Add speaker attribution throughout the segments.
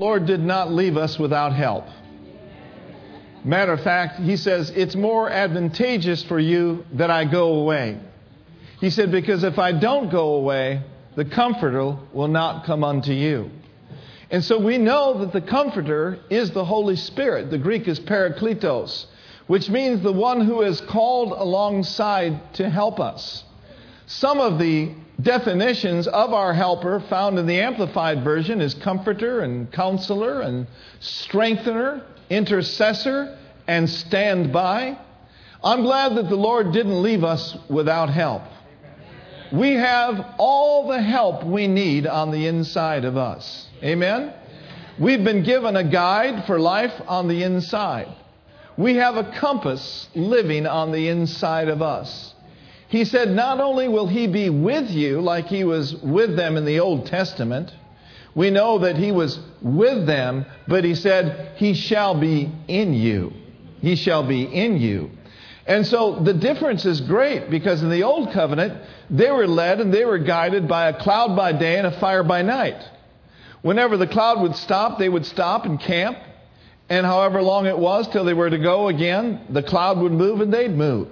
Speaker 1: Lord did not leave us without help. Matter of fact, he says, It's more advantageous for you that I go away. He said, Because if I don't go away, the Comforter will not come unto you. And so we know that the Comforter is the Holy Spirit. The Greek is parakletos, which means the one who is called alongside to help us. Some of the definitions of our helper found in the Amplified Version is comforter and counselor and strengthener, intercessor, and stand by. I'm glad that the Lord didn't leave us without help. We have all the help we need on the inside of us. Amen? We've been given a guide for life on the inside. We have a compass living on the inside of us. He said, Not only will He be with you like He was with them in the Old Testament, we know that He was with them, but He said, He shall be in you. He shall be in you. And so the difference is great because in the Old Covenant, they were led and they were guided by a cloud by day and a fire by night. Whenever the cloud would stop, they would stop and camp. And however long it was till they were to go again, the cloud would move and they'd move.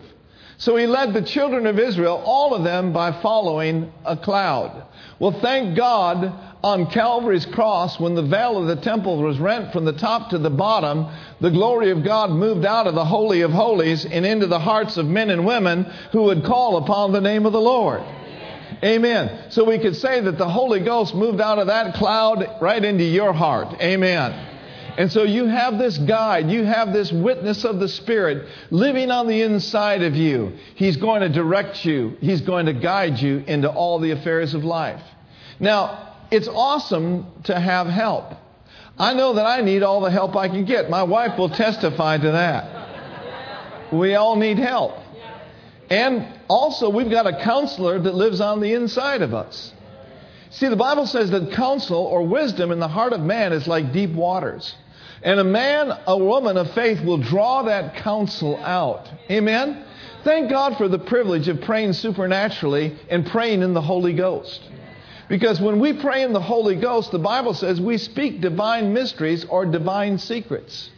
Speaker 1: So he led the children of Israel, all of them, by following a cloud. Well, thank God on Calvary's cross, when the veil of the temple was rent from the top to the bottom, the glory of God moved out of the Holy of Holies and into the hearts of men and women who would call upon the name of the Lord. Amen. So we could say that the Holy Ghost moved out of that cloud right into your heart. Amen. And so you have this guide, you have this witness of the Spirit living on the inside of you. He's going to direct you, He's going to guide you into all the affairs of life. Now, it's awesome to have help. I know that I need all the help I can get. My wife will testify to that. We all need help. And also, we've got a counselor that lives on the inside of us. See, the Bible says that counsel or wisdom in the heart of man is like deep waters. And a man, a woman of faith will draw that counsel out. Amen? Thank God for the privilege of praying supernaturally and praying in the Holy Ghost. Because when we pray in the Holy Ghost, the Bible says we speak divine mysteries or divine secrets.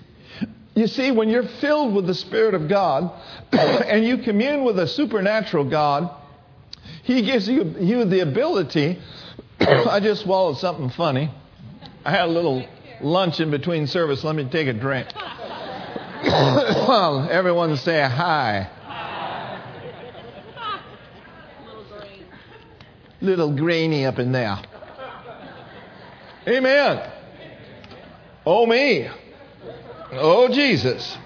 Speaker 1: You see, when you're filled with the Spirit of God and you commune with a supernatural God, He gives you, you the ability. I just swallowed something funny. I had a little lunch in between service. Let me take a drink. well, everyone say hi. Little grainy up in there. Amen. Oh, me. Oh, Jesus.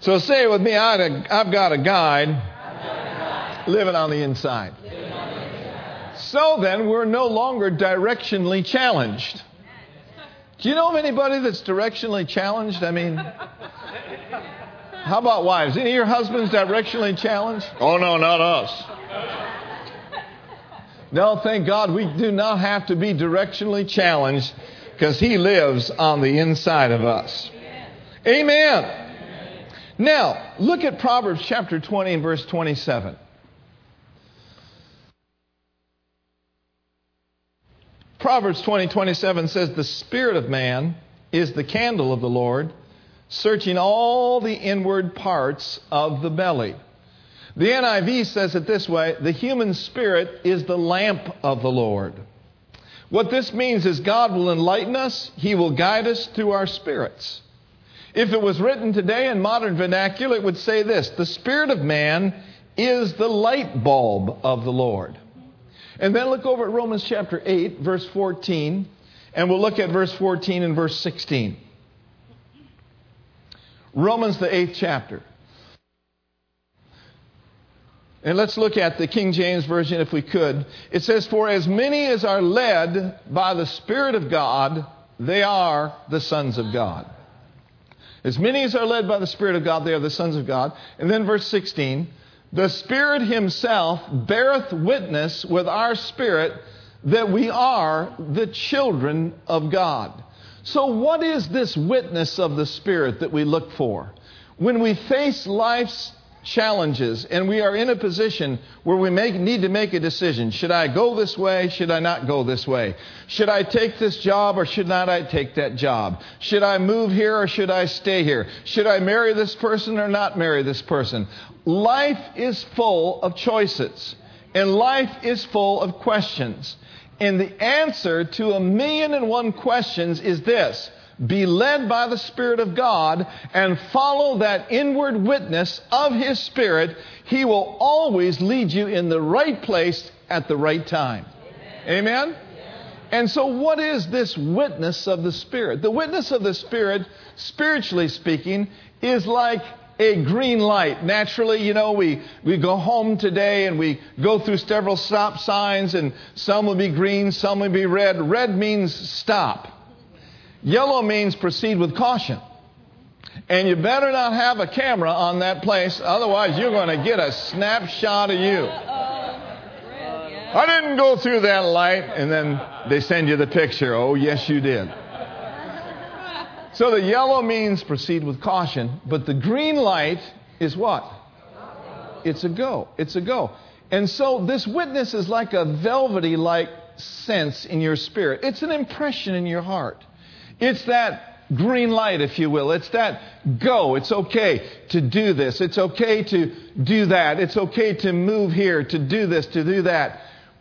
Speaker 1: So say it with me I've got a guide living on the inside. So then, we're no longer directionally challenged. Do you know of anybody that's directionally challenged? I mean, how about wives? Any of your husbands directionally challenged? Oh, no, not us. No, thank God we do not have to be directionally challenged because He lives on the inside of us. Amen. Now, look at Proverbs chapter 20 and verse 27. Proverbs 20, 27 says, The spirit of man is the candle of the Lord, searching all the inward parts of the belly. The NIV says it this way the human spirit is the lamp of the Lord. What this means is God will enlighten us, He will guide us through our spirits. If it was written today in modern vernacular, it would say this The spirit of man is the light bulb of the Lord. And then look over at Romans chapter 8, verse 14, and we'll look at verse 14 and verse 16. Romans, the eighth chapter. And let's look at the King James Version if we could. It says, For as many as are led by the Spirit of God, they are the sons of God. As many as are led by the Spirit of God, they are the sons of God. And then verse 16, the Spirit Himself beareth witness with our spirit that we are the children of God. So, what is this witness of the Spirit that we look for? When we face life's challenges and we are in a position where we make, need to make a decision. Should I go this way? Should I not go this way? Should I take this job or should not I take that job? Should I move here or should I stay here? Should I marry this person or not marry this person? Life is full of choices and life is full of questions. And the answer to a million and one questions is this be led by the Spirit of God and follow that inward witness of His Spirit, He will always lead you in the right place at the right time. Amen? Amen? And so, what is this witness of the Spirit? The witness of the Spirit, spiritually speaking, is like a green light. Naturally, you know, we, we go home today and we go through several stop signs, and some will be green, some will be red. Red means stop. Yellow means proceed with caution. And you better not have a camera on that place, otherwise, you're going to get a snapshot of you. I didn't go through that light, and then they send you the picture. Oh, yes, you did. So the yellow means proceed with caution, but the green light is what? It's a go. It's a go. And so this witness is like a velvety like sense in your spirit. It's an impression in your heart. It's that green light, if you will. It's that go. It's okay to do this. It's okay to do that. It's okay to move here, to do this, to do that.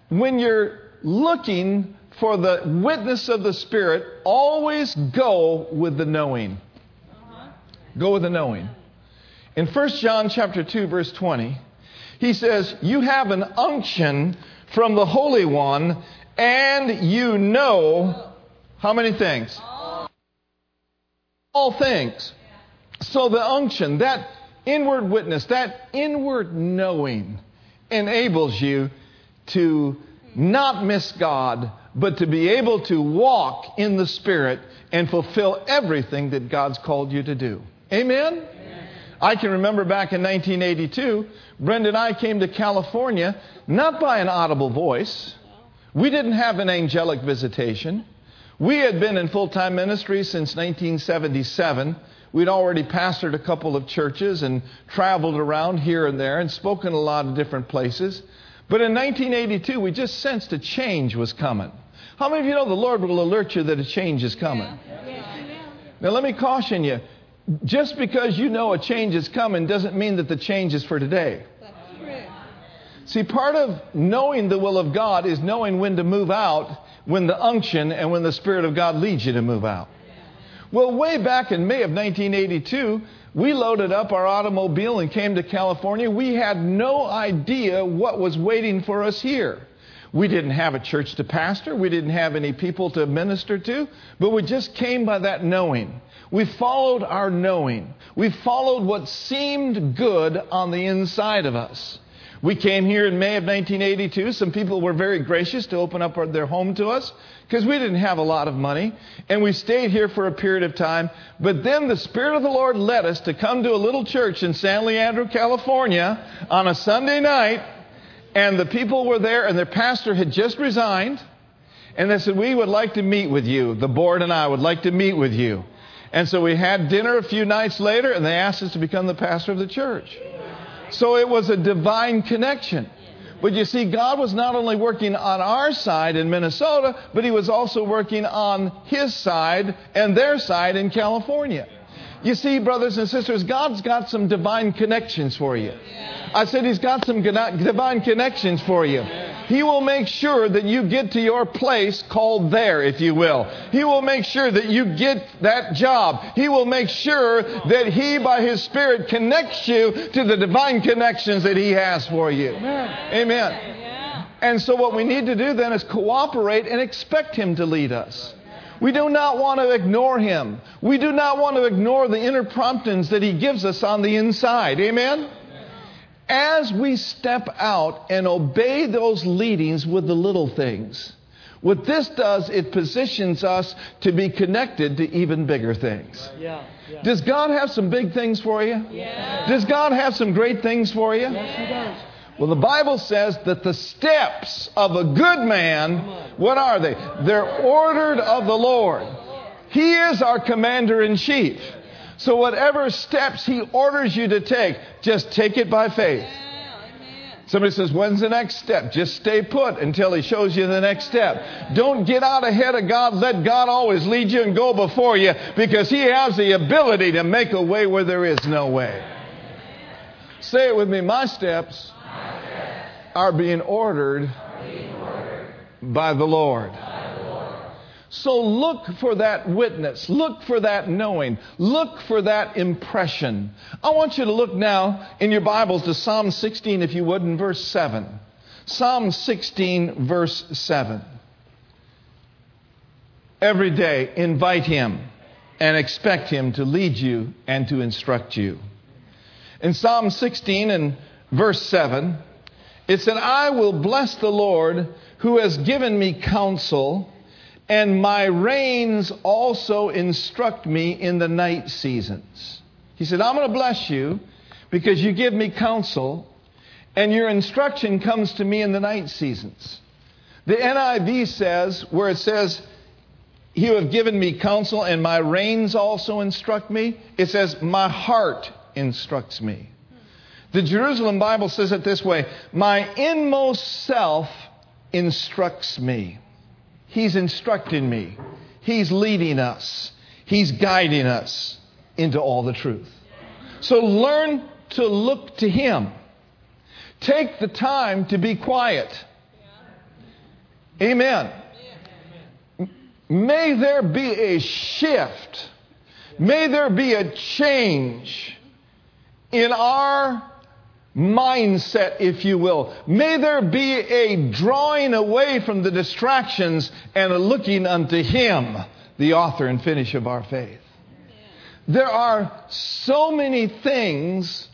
Speaker 1: When you're looking for the witness of the Spirit, always go with the knowing. Go with the knowing. In 1 John chapter 2 verse 20, he says, "You have an unction from the Holy One, and you know how many things? All things. So the unction, that inward witness, that inward knowing enables you to not miss God, but to be able to walk in the Spirit and fulfill everything that God's called you to do. Amen? Amen? I can remember back in 1982, Brenda and I came to California not by an audible voice. We didn't have an angelic visitation. We had been in full time ministry since 1977. We'd already pastored a couple of churches and traveled around here and there and spoken a lot of different places. But in 1982, we just sensed a change was coming. How many of you know the Lord will alert you that a change is coming? Now, let me caution you. Just because you know a change is coming doesn't mean that the change is for today. See, part of knowing the will of God is knowing when to move out when the unction and when the Spirit of God leads you to move out. Well, way back in May of 1982, we loaded up our automobile and came to California. We had no idea what was waiting for us here. We didn't have a church to pastor. We didn't have any people to minister to, but we just came by that knowing. We followed our knowing. We followed what seemed good on the inside of us. We came here in May of 1982. Some people were very gracious to open up their home to us because we didn't have a lot of money. And we stayed here for a period of time. But then the Spirit of the Lord led us to come to a little church in San Leandro, California on a Sunday night. And the people were there, and their pastor had just resigned. And they said, We would like to meet with you. The board and I would like to meet with you. And so we had dinner a few nights later, and they asked us to become the pastor of the church. So it was a divine connection. But you see, God was not only working on our side in Minnesota, but He was also working on His side and their side in California. You see, brothers and sisters, God's got some divine connections for you. I said He's got some divine connections for you. He will make sure that you get to your place called there, if you will. He will make sure that you get that job. He will make sure that He, by His Spirit, connects you to the divine connections that He has for you. Amen. Amen. And so, what we need to do then is cooperate and expect Him to lead us. We do not want to ignore Him. We do not want to ignore the inner promptings that He gives us on the inside. Amen? As we step out and obey those leadings with the little things, what this does, it positions us to be connected to even bigger things. Yeah, yeah. Does God have some big things for you? Yeah. Does God have some great things for you?
Speaker 2: Yes, He does.
Speaker 1: Well, the Bible says that the steps of a good man, what are they? They're ordered of the Lord. He is our commander in chief. So, whatever steps He orders you to take, just take it by faith. Somebody says, When's the next step? Just stay put until He shows you the next step. Don't get out ahead of God. Let God always lead you and go before you because He has the ability to make a way where there is no way. Say it with me my steps, my steps are, being ordered, being ordered by the Lord. So look for that witness. Look for that knowing. Look for that impression. I want you to look now in your Bibles to Psalm 16, if you would, in verse 7. Psalm 16, verse 7. Every day, invite Him and expect Him to lead you and to instruct you. In Psalm 16 and verse 7, it said, I will bless the Lord who has given me counsel and my reins also instruct me in the night seasons. He said, I'm going to bless you because you give me counsel, and your instruction comes to me in the night seasons. The NIV says, where it says, You have given me counsel, and my reins also instruct me, it says, My heart instructs me. The Jerusalem Bible says it this way My inmost self instructs me. He's instructing me. He's leading us. He's guiding us into all the truth. So learn to look to Him. Take the time to be quiet. Amen. May there be a shift. May there be a change in our mindset, if you will. May there be a drawing away from the distractions and a looking unto Him, the author and finish of our faith. There are so many things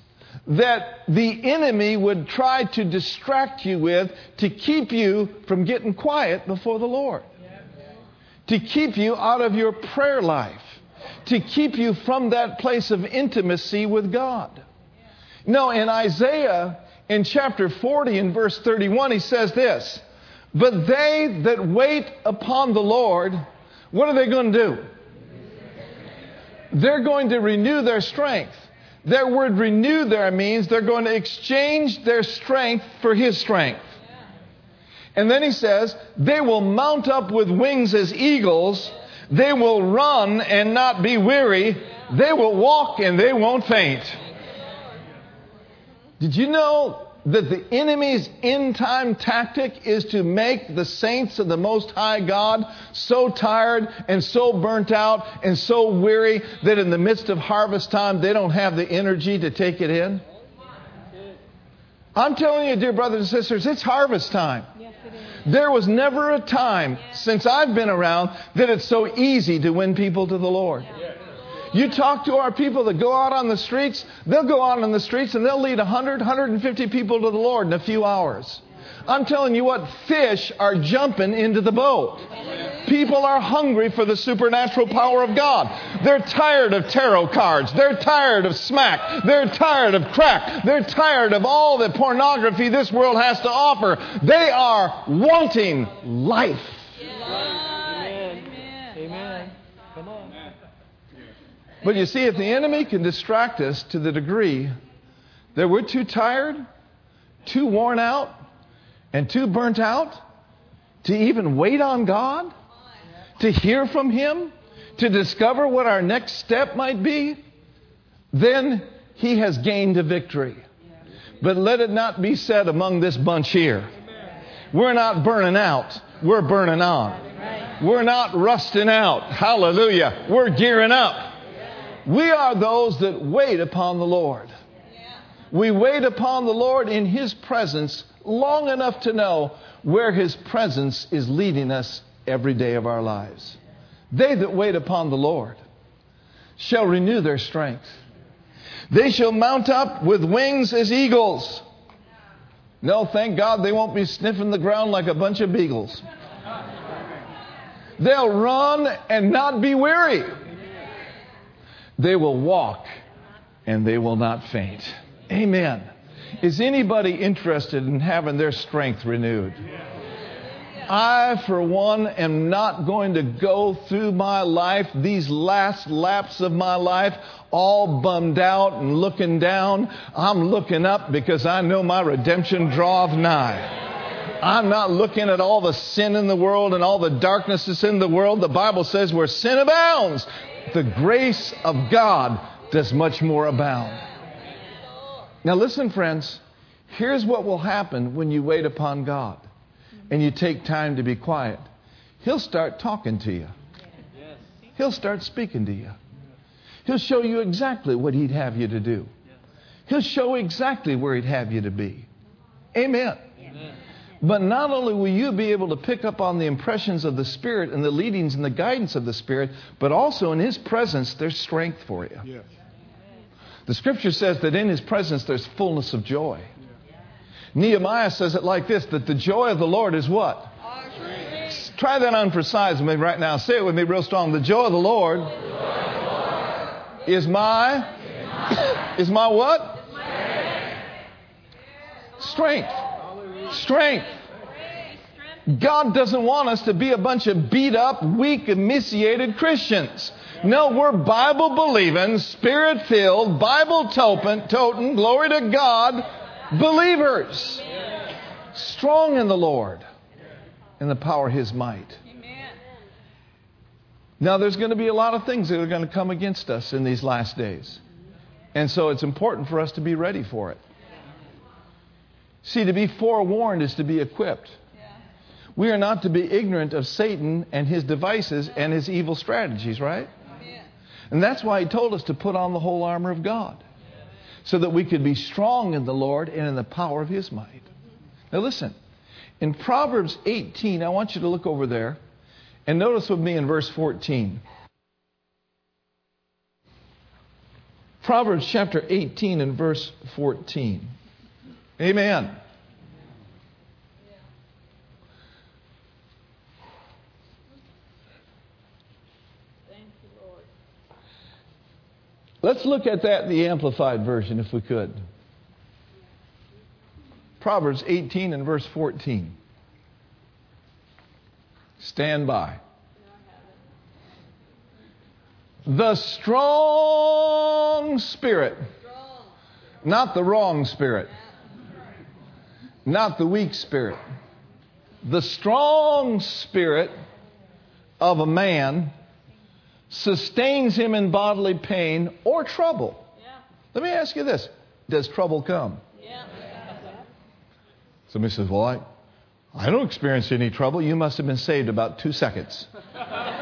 Speaker 1: that the enemy would try to distract you with to keep you from getting quiet before the Lord, to keep you out of your prayer life, to keep you from that place of intimacy with God. No, in Isaiah, in chapter 40, in verse 31, he says this But they that wait upon the Lord, what are they going to do? They're going to renew their strength. Their word renew there means they're going to exchange their strength for his strength. And then he says, they will mount up with wings as eagles. They will run and not be weary. They will walk and they won't faint. Did you know that the enemy's end time tactic is to make the saints of the Most High God so tired and so burnt out and so weary that in the midst of harvest time they don't have the energy to take it in? I'm telling you, dear brothers and sisters, it's harvest time. There was never a time since I've been around that it's so easy to win people to the Lord. You talk to our people that go out on the streets, they'll go out on the streets and they'll lead 100, 150 people to the Lord in a few hours. I'm telling you what, fish are jumping into the boat. People are hungry for the supernatural power of God. They're tired of tarot cards. They're tired of smack. They're tired of crack. They're tired of all the pornography this world has to offer. They are wanting life. But you see, if the enemy can distract us to the degree that we're too tired, too worn out, and too burnt out to even wait on God, to hear from Him, to discover what our next step might be, then he has gained a victory. But let it not be said among this bunch here. We're not burning out, we're burning on. We're not rusting out. Hallelujah. We're gearing up. We are those that wait upon the Lord. We wait upon the Lord in His presence long enough to know where His presence is leading us every day of our lives. They that wait upon the Lord shall renew their strength. They shall mount up with wings as eagles. No, thank God they won't be sniffing the ground like a bunch of beagles. They'll run and not be weary. They will walk and they will not faint. Amen. Is anybody interested in having their strength renewed? I, for one, am not going to go through my life, these last laps of my life, all bummed out and looking down. I'm looking up because I know my redemption draweth nigh. I'm not looking at all the sin in the world and all the darkness that's in the world. The Bible says where sin abounds, the grace of God does much more abound. Now, listen, friends, here's what will happen when you wait upon God and you take time to be quiet. He'll start talking to you, He'll start speaking to you. He'll show you exactly what He'd have you to do, He'll show exactly where He'd have you to be. Amen. But not only will you be able to pick up on the impressions of the Spirit and the leadings and the guidance of the Spirit, but also in His presence, there's strength for you. Yes. The scripture says that in His presence, there's fullness of joy. Nehemiah says it like this that the joy of the Lord is what? Try that on for size with me right now. Say it with me real strong. The joy of the Lord, is my is my what? Strength. Strength. God doesn't want us to be a bunch of beat up, weak, emaciated Christians. No, we're Bible believing, spirit filled, Bible toting, glory to God, believers. Strong in the Lord, in the power of His might. Now, there's going to be a lot of things that are going to come against us in these last days. And so it's important for us to be ready for it. See, to be forewarned is to be equipped. We are not to be ignorant of Satan and his devices and his evil strategies, right? And that's why he told us to put on the whole armor of God so that we could be strong in the Lord and in the power of his might. Now, listen, in Proverbs 18, I want you to look over there and notice with me in verse 14. Proverbs chapter 18 and verse 14. Amen. Let's look at that in the Amplified Version, if we could. Proverbs 18 and verse 14. Stand by. The strong spirit, not the wrong spirit not the weak spirit. The strong spirit of a man sustains him in bodily pain or trouble. Yeah. Let me ask you this Does trouble come? Yeah. Somebody says, Well, I, I don't experience any trouble. You must have been saved about two seconds.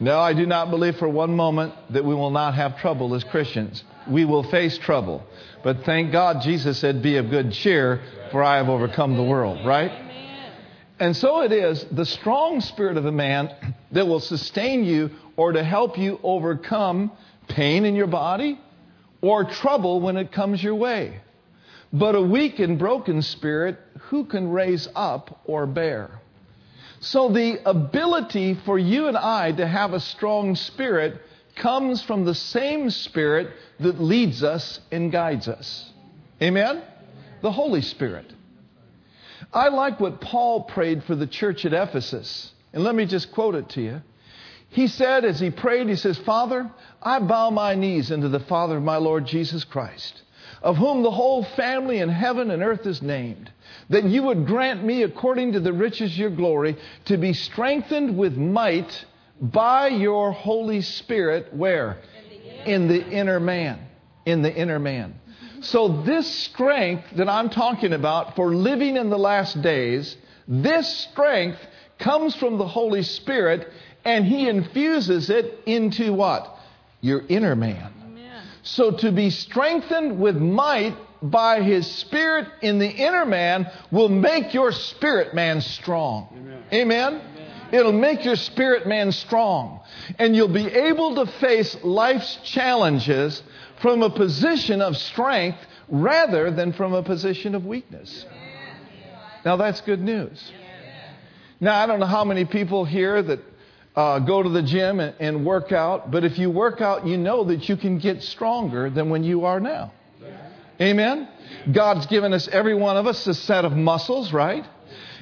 Speaker 1: no, I do not believe for one moment that we will not have trouble as Christians we will face trouble. But thank God Jesus said, Be of good cheer, for I have overcome the world, right? And so it is the strong spirit of a man that will sustain you or to help you overcome pain in your body or trouble when it comes your way. But a weak and broken spirit, who can raise up or bear? So the ability for you and I to have a strong spirit comes from the same Spirit that leads us and guides us. Amen? The Holy Spirit. I like what Paul prayed for the church at Ephesus. And let me just quote it to you. He said, as he prayed, he says, Father, I bow my knees unto the Father of my Lord Jesus Christ, of whom the whole family in heaven and earth is named, that you would grant me, according to the riches of your glory, to be strengthened with might by your Holy Spirit, where? In the inner man. In the inner man. So, this strength that I'm talking about for living in the last days, this strength comes from the Holy Spirit, and He infuses it into what? Your inner man. Amen. So, to be strengthened with might by His Spirit in the inner man will make your spirit man strong. Amen. Amen? It'll make your spirit man strong. And you'll be able to face life's challenges from a position of strength rather than from a position of weakness. Now, that's good news. Now, I don't know how many people here that uh, go to the gym and, and work out, but if you work out, you know that you can get stronger than when you are now. Amen? God's given us, every one of us, a set of muscles, right?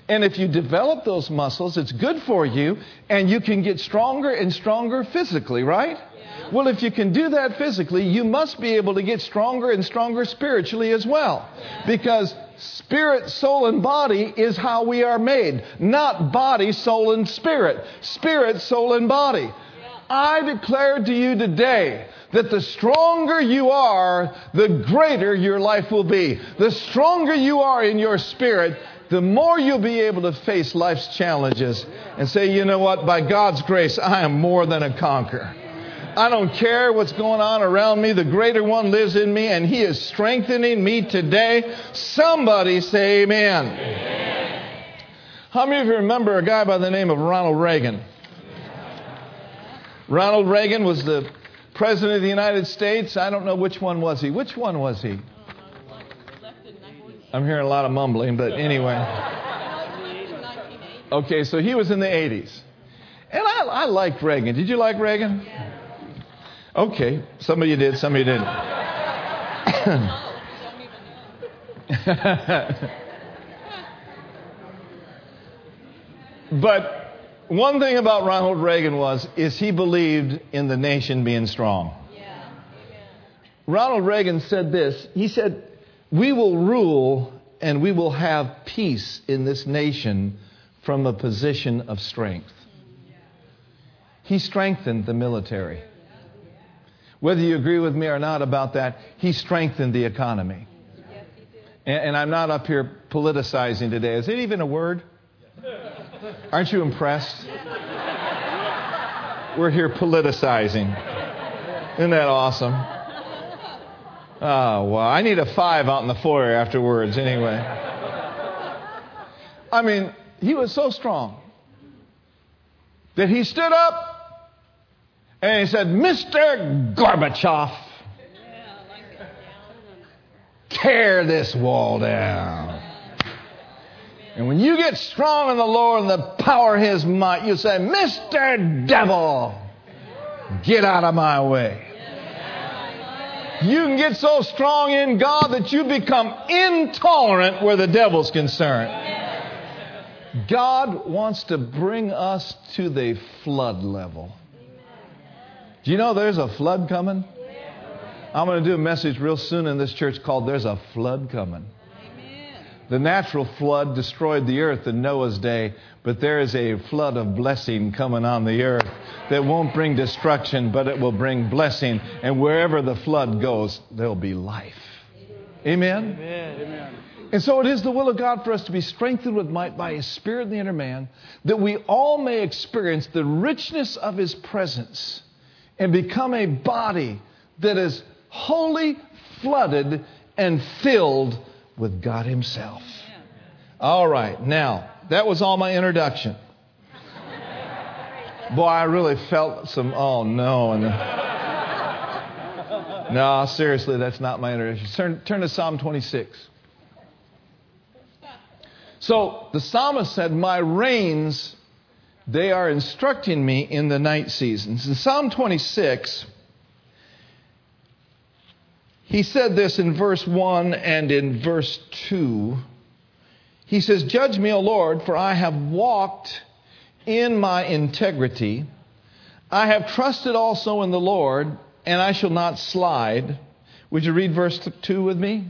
Speaker 1: And if you develop those muscles, it's good for you, and you can get stronger and stronger physically, right? Well, if you can do that physically, you must be able to get stronger and stronger spiritually as well. Because spirit, soul, and body is how we are made. Not body, soul, and spirit. Spirit, soul, and body. I declare to you today that the stronger you are, the greater your life will be. The stronger you are in your spirit, the more you'll be able to face life's challenges and say, you know what, by God's grace, I am more than a conqueror. I don't care what's going on around me. The greater one lives in me and he is strengthening me today. Somebody say amen. amen. How many of you remember a guy by the name of Ronald Reagan? Ronald Reagan was the president of the United States. I don't know which one was he. Which one was he? I'm hearing a lot of mumbling, but anyway. Okay, so he was in the 80s. And I, I liked Reagan. Did you like Reagan? Okay, some of you did, some of you didn't. but one thing about Ronald Reagan was is he believed in the nation being strong. Yeah. Ronald Reagan said this. He said, "We will rule and we will have peace in this nation from a position of strength." Mm, he strengthened the military. Whether you agree with me or not about that, he strengthened the economy. And, and I'm not up here politicizing today. Is it even a word? Aren't you impressed? We're here politicizing. Isn't that awesome? Oh, well, I need a five out in the foyer afterwards, anyway. I mean, he was so strong that he stood up and he said, Mr. Gorbachev, tear this wall down. And when you get strong in the Lord and the power of His might, you say, Mr. Devil, get out of my way. You can get so strong in God that you become intolerant where the devil's concerned. God wants to bring us to the flood level. Do you know there's a flood coming? I'm going to do a message real soon in this church called There's a Flood Coming. The natural flood destroyed the earth in Noah's day, but there is a flood of blessing coming on the earth that won't bring destruction, but it will bring blessing. And wherever the flood goes, there'll be life. Amen? Amen. And so it is the will of God for us to be strengthened with might by His Spirit in the inner man, that we all may experience the richness of His presence and become a body that is wholly flooded and filled with God Himself. All right, now, that was all my introduction. Boy, I really felt some, oh no. And no, seriously, that's not my introduction. Turn, turn to Psalm 26. So the psalmist said, My reins they are instructing me in the night seasons. In Psalm 26, he said this in verse 1 and in verse 2. He says, Judge me, O Lord, for I have walked in my integrity. I have trusted also in the Lord, and I shall not slide. Would you read verse 2 with me?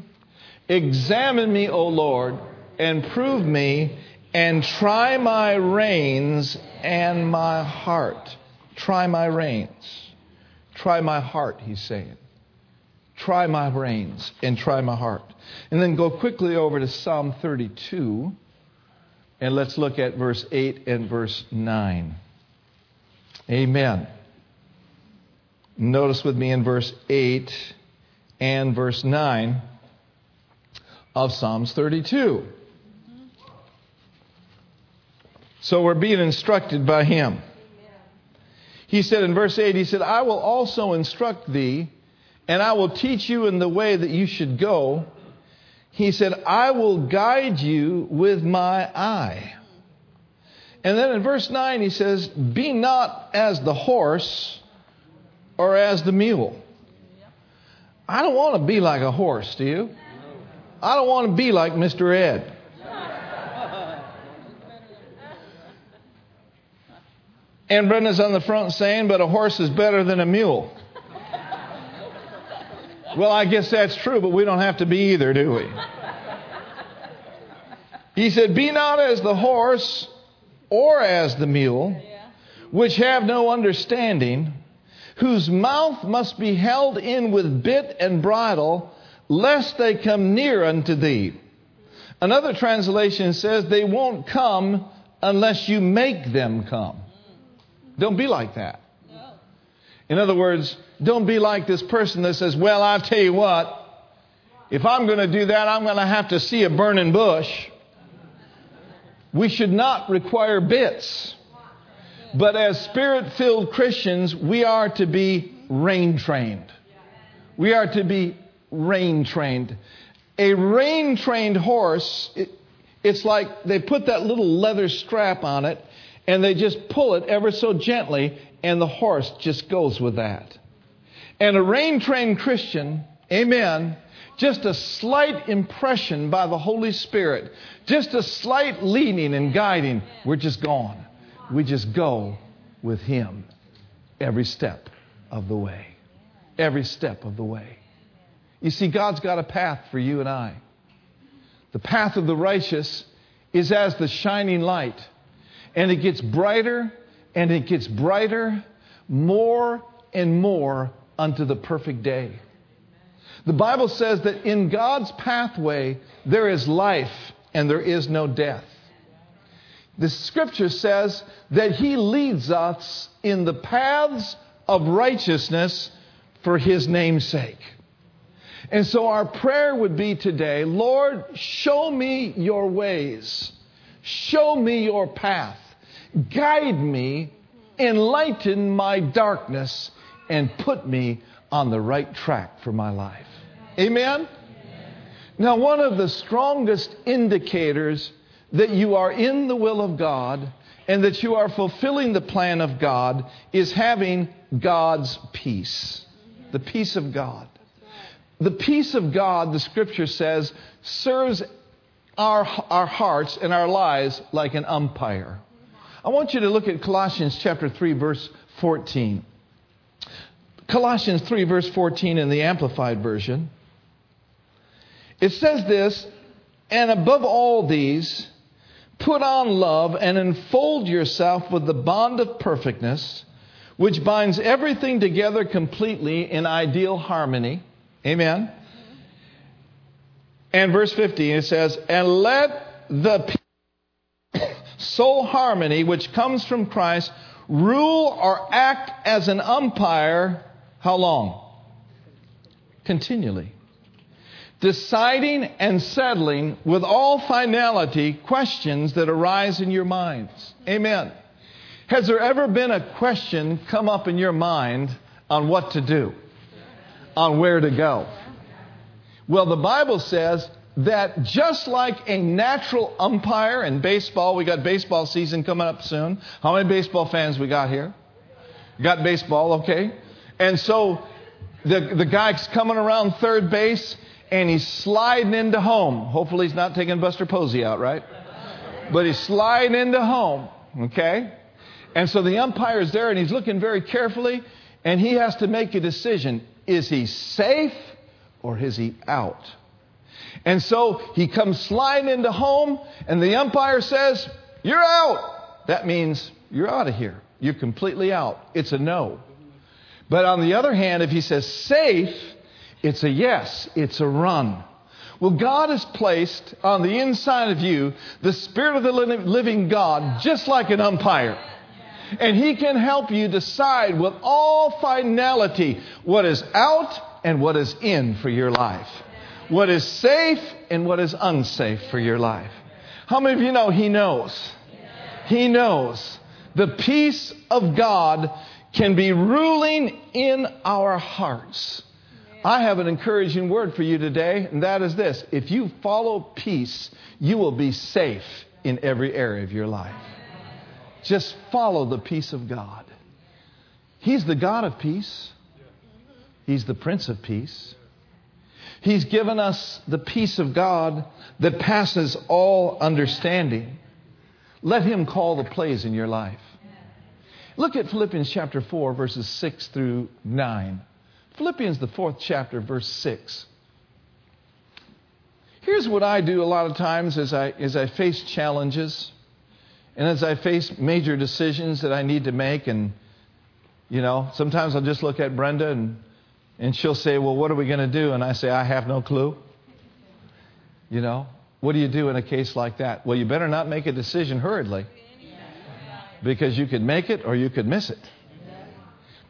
Speaker 1: Examine me, O Lord, and prove me and try my reins and my heart. Try my reins. Try my heart, he's saying. Try my reins and try my heart. And then go quickly over to Psalm 32 and let's look at verse 8 and verse 9. Amen. Notice with me in verse 8 and verse 9 of Psalms 32. So we're being instructed by him. He said in verse 8, he said, I will also instruct thee, and I will teach you in the way that you should go. He said, I will guide you with my eye. And then in verse 9, he says, Be not as the horse or as the mule. I don't want to be like a horse, do you? I don't want to be like Mr. Ed. And Brenda's on the front saying, but a horse is better than a mule. Well, I guess that's true, but we don't have to be either, do we? He said, Be not as the horse or as the mule, which have no understanding, whose mouth must be held in with bit and bridle, lest they come near unto thee. Another translation says, They won't come unless you make them come. Don't be like that. In other words, don't be like this person that says, Well, I'll tell you what, if I'm going to do that, I'm going to have to see a burning bush. We should not require bits. But as spirit filled Christians, we are to be rein trained. We are to be rein trained. A rein trained horse, it, it's like they put that little leather strap on it and they just pull it ever so gently, and the horse just goes with that. And a rein trained Christian, amen, just a slight impression by the Holy Spirit, just a slight leading and guiding, we're just gone. We just go with Him every step of the way. Every step of the way. You see, God's got a path for you and I. The path of the righteous is as the shining light, and it gets brighter and it gets brighter more and more unto the perfect day. The Bible says that in God's pathway there is life and there is no death. The scripture says that He leads us in the paths of righteousness for His name's sake. And so our prayer would be today Lord, show me your ways, show me your path, guide me, enlighten my darkness, and put me on the right track for my life. Amen? Now, one of the strongest indicators that you are in the will of God and that you are fulfilling the plan of God is having God's peace. The peace of God. The peace of God, the scripture says, serves our, our hearts and our lives like an umpire. I want you to look at Colossians chapter 3, verse 14. Colossians 3, verse 14 in the Amplified Version. It says this, and above all these, put on love and enfold yourself with the bond of perfectness, which binds everything together completely in ideal harmony. Amen. And verse 15, it says, and let the soul harmony which comes from Christ rule or act as an umpire. How long? Continually deciding and settling with all finality questions that arise in your minds. Amen. Has there ever been a question come up in your mind on what to do, on where to go? Well, the Bible says that just like a natural umpire in baseball, we got baseball season coming up soon. How many baseball fans we got here? Got baseball, okay? And so the, the guy's coming around third base and he's sliding into home. Hopefully, he's not taking Buster Posey out, right? But he's sliding into home, okay? And so the umpire is there and he's looking very carefully and he has to make a decision. Is he safe or is he out? And so he comes sliding into home and the umpire says, You're out. That means you're out of here. You're completely out. It's a no. But on the other hand, if he says safe, it's a yes, it's a run. Well, God has placed on the inside of you the Spirit of the living God, just like an umpire. And He can help you decide with all finality what is out and what is in for your life, what is safe and what is unsafe for your life. How many of you know He knows? He knows. The peace of God can be ruling in our hearts. I have an encouraging word for you today, and that is this. If you follow peace, you will be safe in every area of your life. Just follow the peace of God. He's the God of peace, He's the Prince of Peace. He's given us the peace of God that passes all understanding. Let Him call the plays in your life. Look at Philippians chapter 4, verses 6 through 9. Philippians, the fourth chapter, verse 6. Here's what I do a lot of times as I, as I face challenges and as I face major decisions that I need to make. And, you know, sometimes I'll just look at Brenda and, and she'll say, Well, what are we going to do? And I say, I have no clue. You know, what do you do in a case like that? Well, you better not make a decision hurriedly because you could make it or you could miss it.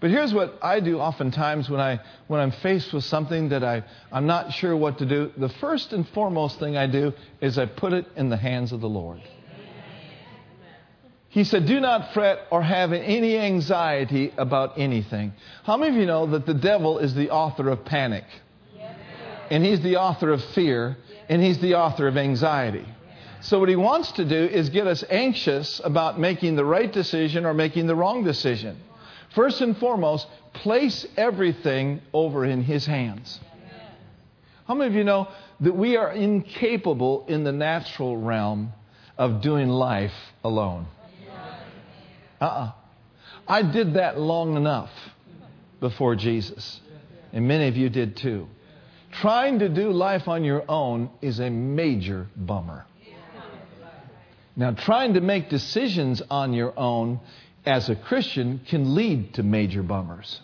Speaker 1: But here's what I do oftentimes when, I, when I'm faced with something that I, I'm not sure what to do. The first and foremost thing I do is I put it in the hands of the Lord. He said, Do not fret or have any anxiety about anything. How many of you know that the devil is the author of panic? And he's the author of fear, and he's the author of anxiety. So, what he wants to do is get us anxious about making the right decision or making the wrong decision. First and foremost, place everything over in His hands. How many of you know that we are incapable in the natural realm of doing life alone? Uh uh I did that long enough before Jesus. And many of you did too. Trying to do life on your own is a major bummer. Now, trying to make decisions on your own as a Christian can lead to major bummers.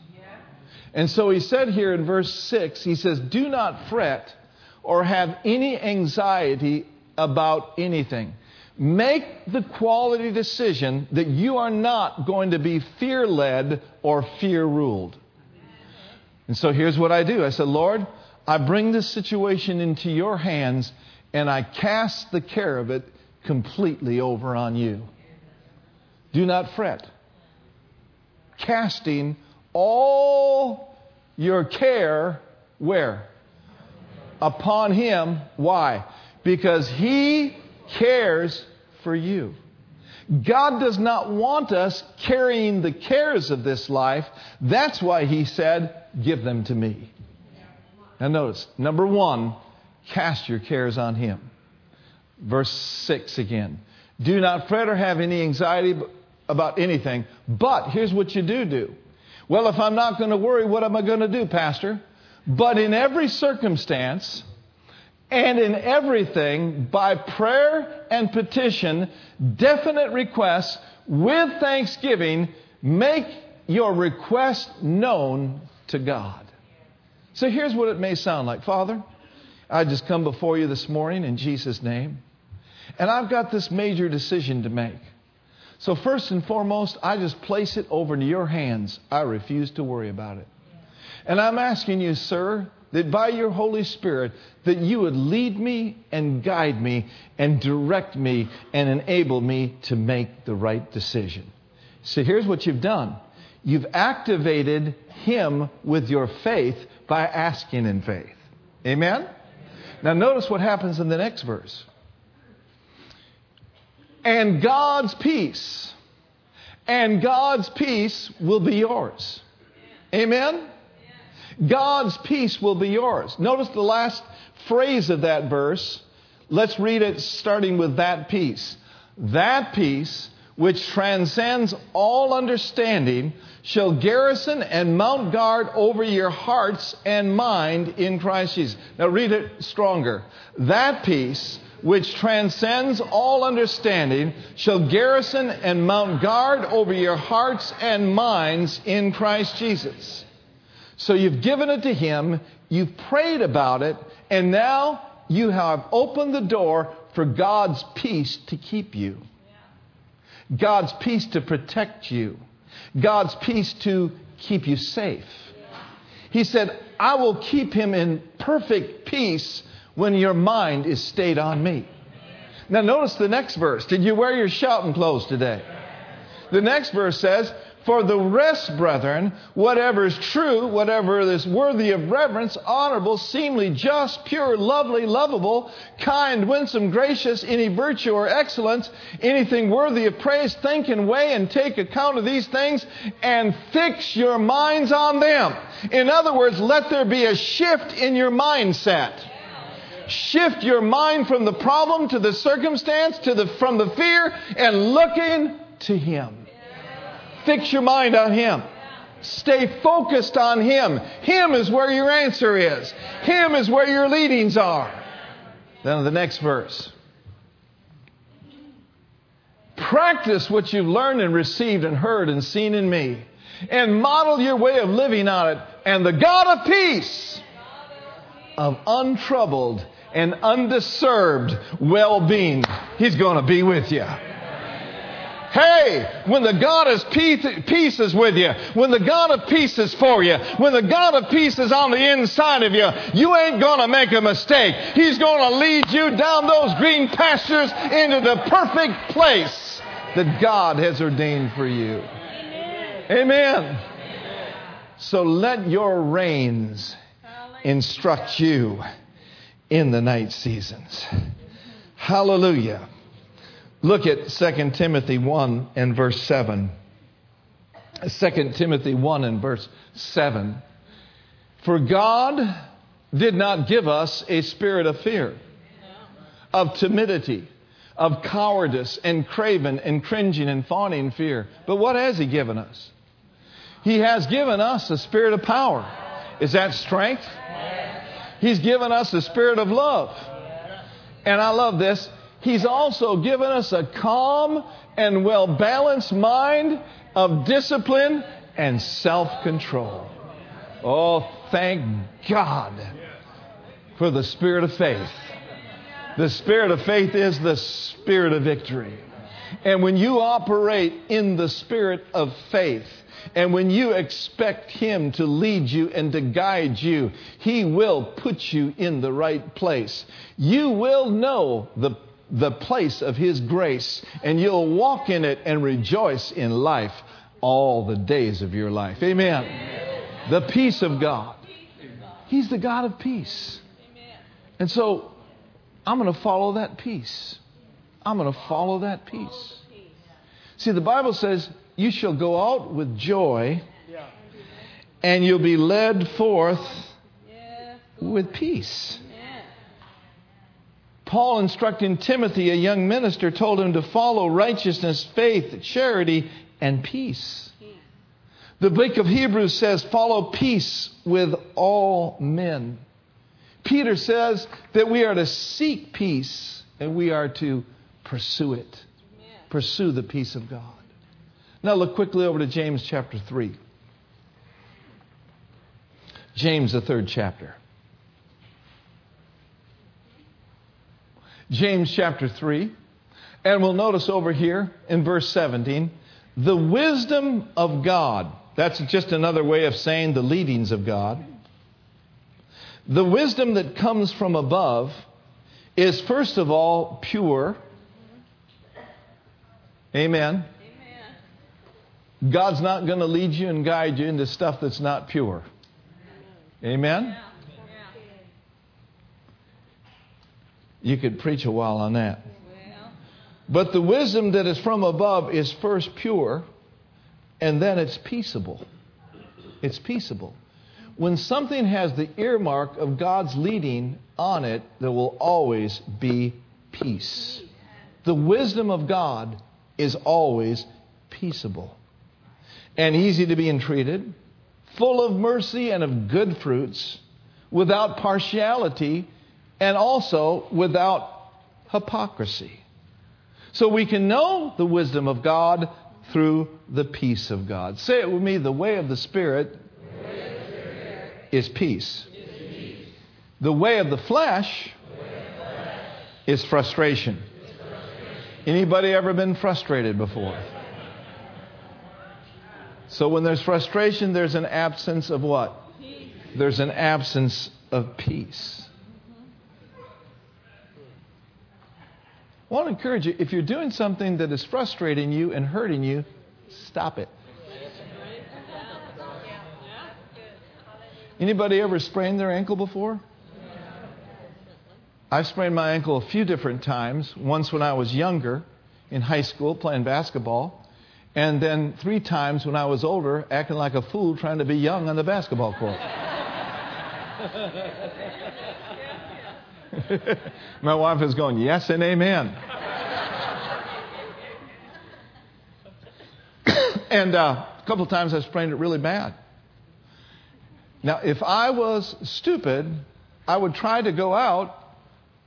Speaker 1: And so he said here in verse 6, he says, Do not fret or have any anxiety about anything. Make the quality decision that you are not going to be fear led or fear ruled. And so here's what I do I said, Lord, I bring this situation into your hands and I cast the care of it completely over on you. Do not fret. Casting all your care where? Upon Him. Why? Because He cares for you. God does not want us carrying the cares of this life. That's why He said, Give them to me. Now, notice, number one, cast your cares on Him. Verse 6 again. Do not fret or have any anxiety about anything. But here's what you do do. Well, if I'm not going to worry, what am I going to do, Pastor? But in every circumstance and in everything, by prayer and petition, definite requests with thanksgiving, make your request known to God. So here's what it may sound like Father, I just come before you this morning in Jesus' name, and I've got this major decision to make. So, first and foremost, I just place it over into your hands. I refuse to worry about it. And I'm asking you, sir, that by your Holy Spirit, that you would lead me and guide me and direct me and enable me to make the right decision. So here's what you've done. You've activated him with your faith by asking in faith. Amen? Now notice what happens in the next verse and God's peace. And God's peace will be yours. Amen? God's peace will be yours. Notice the last phrase of that verse. Let's read it starting with that peace. That peace, which transcends all understanding, shall garrison and mount guard over your hearts and mind in Christ Jesus. Now read it stronger. That peace, which transcends all understanding, shall garrison and mount guard over your hearts and minds in Christ Jesus. So you've given it to Him, you've prayed about it, and now you have opened the door for God's peace to keep you, God's peace to protect you, God's peace to keep you safe. He said, I will keep him in perfect peace when your mind is stayed on me. Now, notice the next verse. Did you wear your shouting clothes today? The next verse says, For the rest, brethren, whatever is true, whatever is worthy of reverence, honorable, seemly, just, pure, lovely, lovable, kind, winsome, gracious, any virtue or excellence, anything worthy of praise, think and weigh and take account of these things and fix your minds on them. In other words, let there be a shift in your mindset shift your mind from the problem to the circumstance to the from the fear and looking to him Fix your mind on Him. Stay focused on Him. Him is where your answer is. Him is where your leadings are. Then the next verse. Practice what you've learned and received and heard and seen in me, and model your way of living on it. And the God of peace, of untroubled and undisturbed well being, He's going to be with you. Hey, when the God of peace is with you, when the God of peace is for you, when the God of peace is on the inside of you, you ain't going to make a mistake. He's going to lead you down those green pastures into the perfect place that God has ordained for you. Amen. Amen. So let your reins instruct you in the night seasons. Hallelujah. Look at 2 Timothy 1 and verse 7. 2 Timothy 1 and verse 7. For God did not give us a spirit of fear, of timidity, of cowardice and craven and cringing and fawning fear. But what has He given us? He has given us a spirit of power. Is that strength? He's given us a spirit of love. And I love this. He's also given us a calm and well balanced mind of discipline and self control. Oh, thank God for the spirit of faith. The spirit of faith is the spirit of victory. And when you operate in the spirit of faith, and when you expect Him to lead you and to guide you, He will put you in the right place. You will know the the place of His grace, and you'll walk in it and rejoice in life all the days of your life. Amen. The peace of God. He's the God of peace. And so I'm going to follow that peace. I'm going to follow that peace. See, the Bible says, You shall go out with joy, and you'll be led forth with peace. Paul, instructing Timothy, a young minister, told him to follow righteousness, faith, charity, and peace. The book of Hebrews says, follow peace with all men. Peter says that we are to seek peace and we are to pursue it. Pursue the peace of God. Now look quickly over to James chapter 3. James, the third chapter. James chapter 3. And we'll notice over here in verse 17 the wisdom of God. That's just another way of saying the leadings of God. The wisdom that comes from above is, first of all, pure. Amen. God's not going to lead you and guide you into stuff that's not pure. Amen. You could preach a while on that. But the wisdom that is from above is first pure, and then it's peaceable. It's peaceable. When something has the earmark of God's leading on it, there will always be peace. The wisdom of God is always peaceable and easy to be entreated, full of mercy and of good fruits, without partiality and also without hypocrisy. So we can know the wisdom of God through the peace of God. Say it with me the way of the Spirit, the of the Spirit is, peace. is peace. The way of the flesh, of the flesh is, frustration. is frustration. Anybody ever been frustrated before? So when there's frustration, there's an absence of what? Peace. There's an absence of peace. I want to encourage you if you're doing something that is frustrating you and hurting you, stop it. Anybody ever sprained their ankle before? I've sprained my ankle a few different times. Once when I was younger in high school playing basketball, and then three times when I was older acting like a fool trying to be young on the basketball court. My wife is going, Yes and amen. And uh, a couple of times I sprained it really bad. Now, if I was stupid, I would try to go out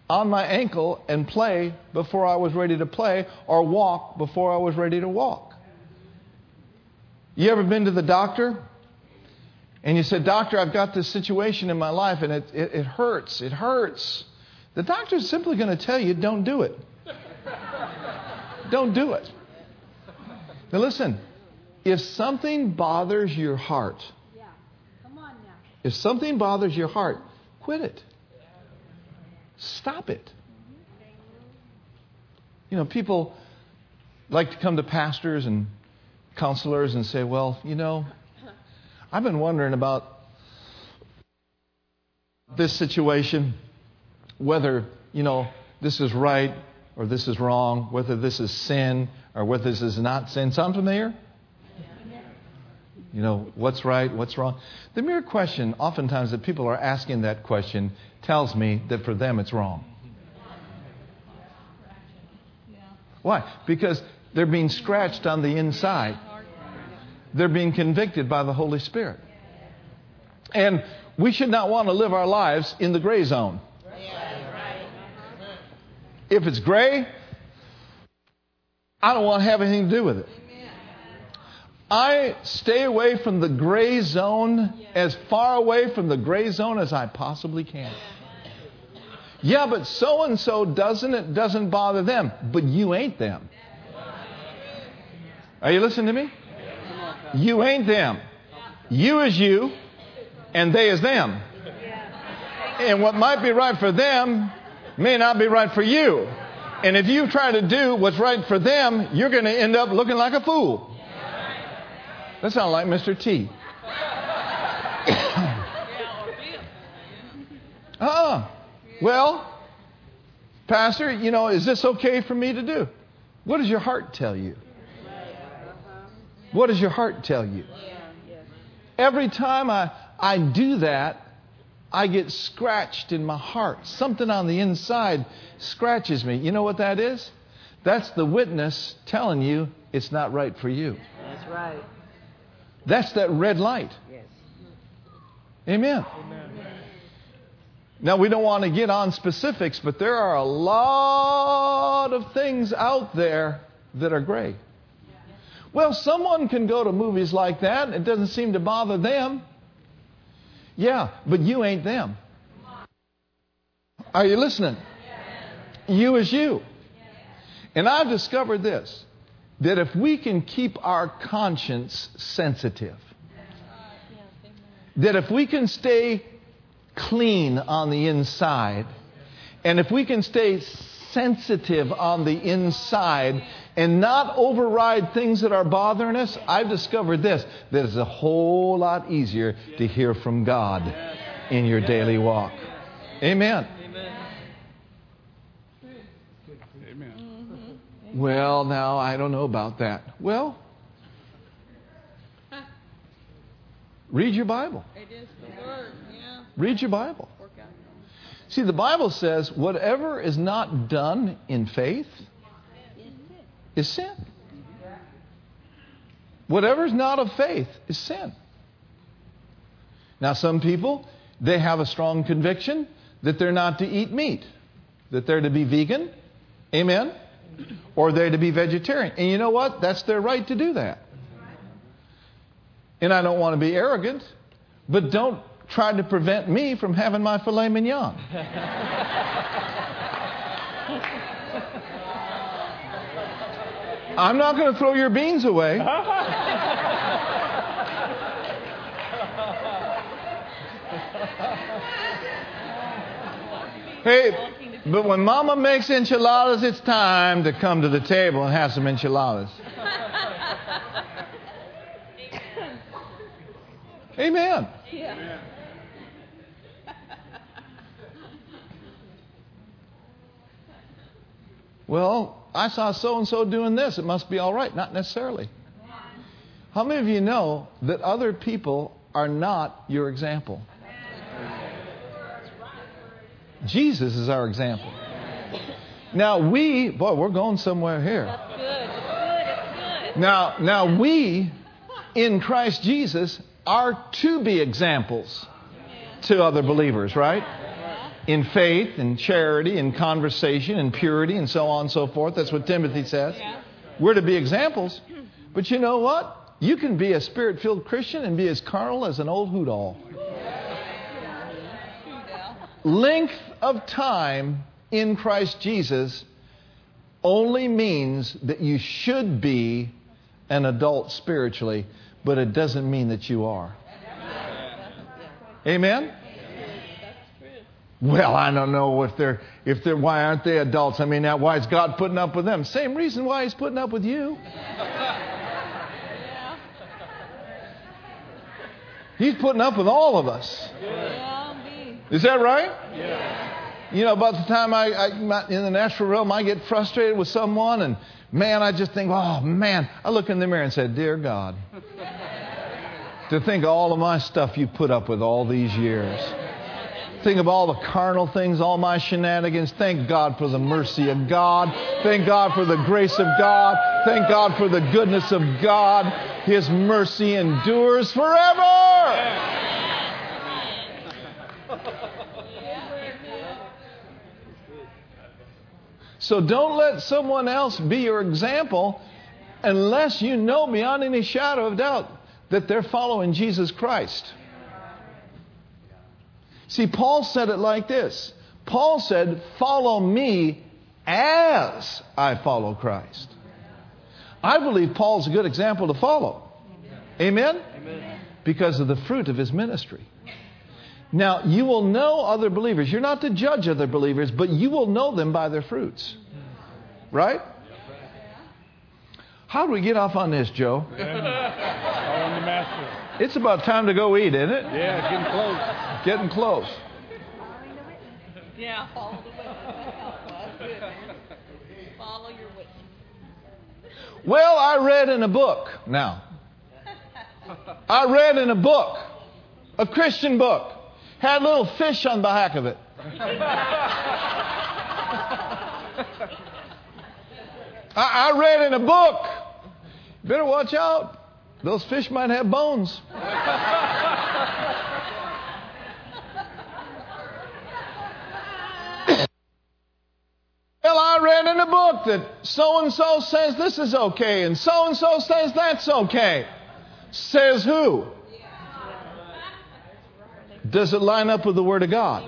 Speaker 1: on my ankle and play before I was ready to play, or walk before I was ready to walk. You ever been to the doctor? And you said, Doctor, I've got this situation in my life and it, it, it hurts. It hurts. The doctor's simply going to tell you, don't do it. don't do it. Now, listen, if something bothers your heart, if something bothers your heart, quit it. Stop it. You know, people like to come to pastors and counselors and say, well, you know, I've been wondering about this situation, whether, you know, this is right or this is wrong, whether this is sin or whether this is not sin. Sound familiar? You know, what's right, what's wrong? The mere question, oftentimes, that people are asking that question tells me that for them it's wrong. Why? Because they're being scratched on the inside. They're being convicted by the Holy Spirit. And we should not want to live our lives in the gray zone. If it's gray, I don't want to have anything to do with it. I stay away from the gray zone as far away from the gray zone as I possibly can. Yeah, but so and so doesn't it doesn't bother them, but you ain't them. Are you listening to me? You ain't them. You is you, and they is them. And what might be right for them may not be right for you. And if you try to do what's right for them, you're going to end up looking like a fool. That sounds like Mr. T. uh uh Well, Pastor, you know, is this okay for me to do? What does your heart tell you? What does your heart tell you? Every time I, I do that, I get scratched in my heart. Something on the inside scratches me. You know what that is? That's the witness telling you it's not right for you.
Speaker 2: That's right.
Speaker 1: That's that red light.
Speaker 2: Yes.
Speaker 1: Amen. Now, we don't want to get on specifics, but there are a lot of things out there that are gray. Well, someone can go to movies like that. It doesn't seem to bother them. Yeah, but you ain't them. Are you listening? You is you. And I've discovered this that if we can keep our conscience sensitive, that if we can stay clean on the inside, and if we can stay sensitive on the inside and not override things that are bothering us, I've discovered this that it's a whole lot easier to hear from God in your daily walk. Amen. Well, now, I don't know about that. Well, read your Bible.
Speaker 3: It is the word, yeah.
Speaker 1: Read your Bible. See, the Bible says whatever is not done in faith is sin. Whatever is not of faith is sin. Now, some people, they have a strong conviction that they're not to eat meat, that they're to be vegan. Amen? Or they're to be vegetarian. And you know what? That's their right to do that. And I don't want to be arrogant, but don't try to prevent me from having my filet mignon. I'm not going to throw your beans away. Hey, but when mama makes enchiladas, it's time to come to the table and have some enchiladas. Amen.
Speaker 3: Yeah.
Speaker 1: Well, I saw so and so doing this. It must be all right. Not necessarily. How many of you know that other people are not your example? Jesus is our example. Now, we, boy, we're going somewhere here.
Speaker 3: That's good. It's good. It's good.
Speaker 1: Now, now we in Christ Jesus are to be examples to other believers, right? In faith and charity and conversation and purity and so on and so forth. That's what Timothy says. We're to be examples. But you know what? You can be a spirit filled Christian and be as carnal as an old hoot owl. Length of time in Christ Jesus only means that you should be an adult spiritually, but it doesn't mean that you are. Amen? Well, I don't know if they're if they're why aren't they adults? I mean, why is God putting up with them? Same reason why He's putting up with you. He's putting up with all of us. Is that right? You know, about the time I, I in the natural realm, I get frustrated with someone, and man, I just think, oh man, I look in the mirror and say, dear God, to think all of my stuff you put up with all these years. Think of all the carnal things, all my shenanigans. Thank God for the mercy of God. Thank God for the grace of God. Thank God for the goodness of God. His mercy endures forever. So don't let someone else be your example unless you know beyond any shadow of doubt that they're following Jesus Christ. See, Paul said it like this Paul said, Follow me as I follow Christ. I believe Paul's a good example to follow. Amen? Amen? Because of the fruit of his ministry. Now, you will know other believers. You're not to judge other believers, but you will know them by their fruits. Right? How do we get off on this, Joe? It's about time to go eat, isn't it?
Speaker 2: Yeah, getting close.
Speaker 1: Getting close.
Speaker 3: Yeah, follow the witness. Follow your witness.
Speaker 1: Well, I read in a book now. I read in a book, a Christian book, had a little fish on the back of it. I, I read in a book. Better watch out. Those fish might have bones. Well, I read in a book that so and so says this is okay, and so and so says that's okay. Says who? Does it line up with the Word of God?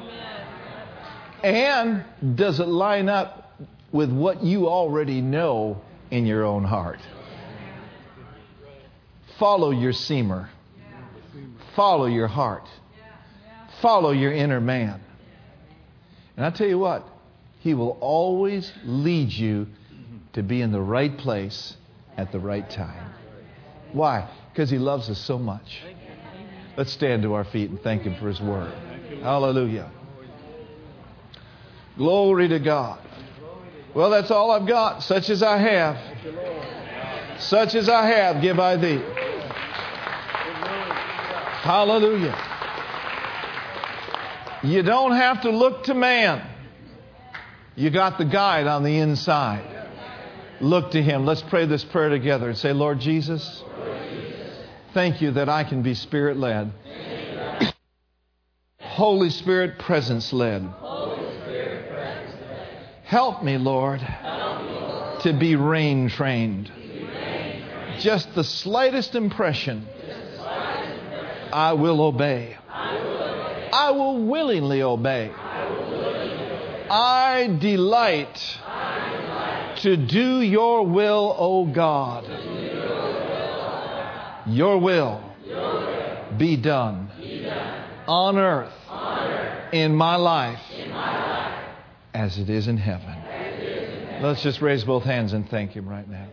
Speaker 1: And does it line up with what you already know in your own heart? Follow your seamer. Follow your heart. Follow your inner man. And I tell you what, he will always lead you to be in the right place at the right time. Why? Because he loves us so much. Let's stand to our feet and thank him for his word. Hallelujah. Glory to God. Well, that's all I've got. Such as I have. Such as I have, give I thee. Hallelujah. You don't have to look to man. You got the guide on the inside. Look to him. Let's pray this prayer together and say, Lord Jesus, thank you that I can be spirit led. Holy Spirit presence led. Help me, Lord, to be rein trained. Just the slightest impression, I will obey. I will willingly obey. I delight to do your will, O God. Your will be done on earth in my life as it is in heaven. Let's just raise both hands and thank Him right now.